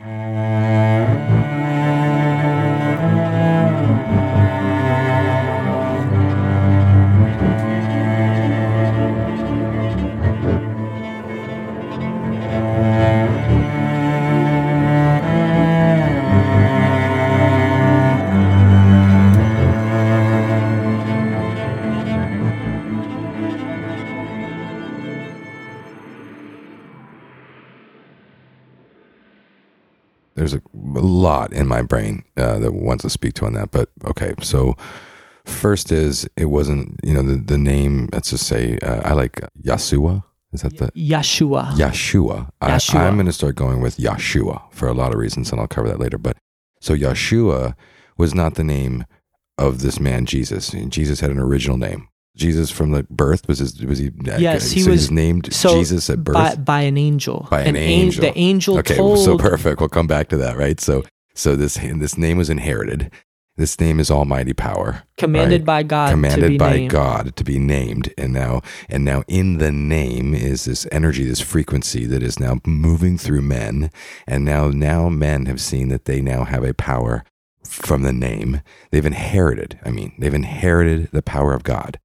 Mm-hmm. There's a, a lot in my brain uh, that wants to speak to on that. But okay, so first is it wasn't you know the the name. Let's just say uh, I like Yasua. Is that the Yeshua. Yeshua? I, Yeshua. I'm going to start going with Yeshua for a lot of reasons, and I'll cover that later. But so Yeshua was not the name of this man Jesus. Jesus had an original name. Jesus from the birth was his was he? Yes, he so was- named so Jesus at birth. By, by an angel. By an an angel. the angel okay, told. so perfect. We'll come back to that, right? So, so this this name was inherited. This name is Almighty Power, commanded right? by God. to commanded by named. God to be named, and now and now in the name is this energy, this frequency that is now moving through men, and now now men have seen that they now have a power from the name. They've inherited. I mean, they've inherited the power of God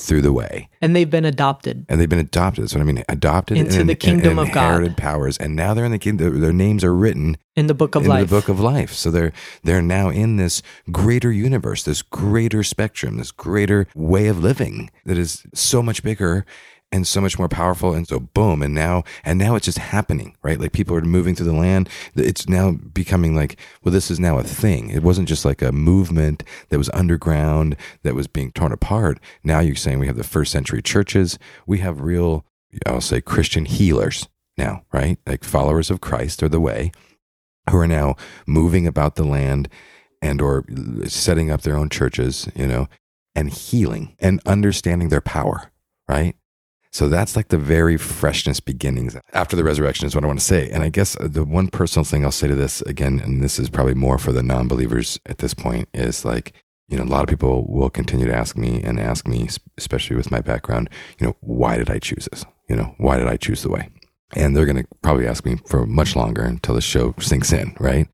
through the way And they've been adopted. and they've been adopted. That's what I mean. Adopted Into and, the and- kingdom and of God. powers, and now they're in the kingdom. Their, names are written in the book of in life. the book of life. So they're they're now in this greater universe, this greater spectrum, this greater way of living that is so much bigger and so much more powerful. And so boom, and now and now it's just happening, right? Like people are moving through the land. It's now becoming like, well, this is now a thing. It wasn't just like a movement that was underground that was being torn apart. Now you're saying we have the first century churches. We have real, I'll say, Christian healers now, right? Like followers of Christ or the way who are now moving about the land and or setting up their own churches, you know, and healing and understanding their power, right? So that's like the very freshness beginnings after the resurrection is what I want to say. And I guess uh, the one personal thing I'll say to this again, and this is probably more for the non-believers at this point, is like, you know, a lot of people will continue to ask me and ask me, especially with my background, you know, why did I choose this? You know, why did I choose the way? And they're going to probably ask me for much longer until the show sinks in, right?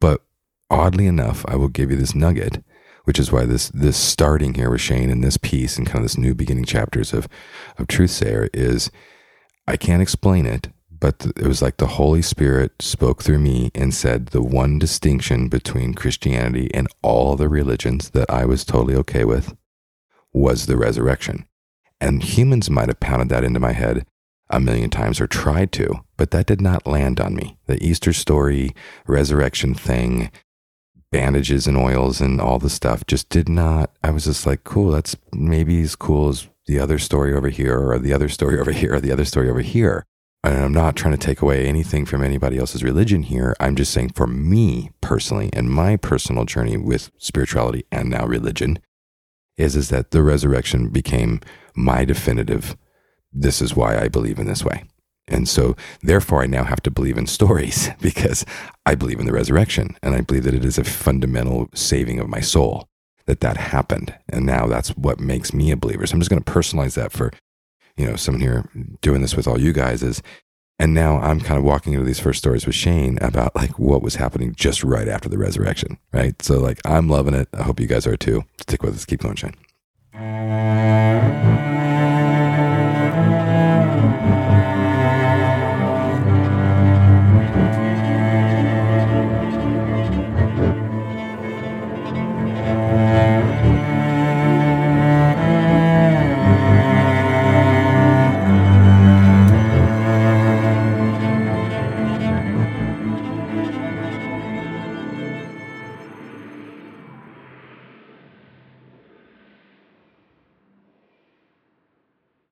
But oddly enough, I will give you this nugget, which is why this this starting here with Shane and this piece and kind of this new beginning chapters of of Truth Sayer is I can't explain it, but it was like the Holy Spirit spoke through me and said the one distinction between Christianity and all the religions that I was totally okay with was the resurrection. And humans might have pounded that into my head a million times or tried to, but that did not land on me. The Easter story, resurrection thing, bandages and oils and all the stuff just did not. I was just like, cool, that's maybe as cool as the other story over here or the other story over here or the other story over here. And I'm not trying to take away anything from anybody else's religion here. I'm just saying for me personally and my personal journey with spirituality and now religion is, is that the resurrection became my definitive this is why I believe in this way. And so, therefore, I now have to believe in stories because I believe in the resurrection and I believe that it is a fundamental saving of my soul that that happened. And now that's what makes me a believer. So I'm just going to personalize that for, you know, someone here doing this with all you guys is, and now I'm kind of walking into these first stories with Shane about like what was happening just right after the resurrection, right? So, like, I'm loving it. I hope you guys are too. Stick with us. Keep going, Shane.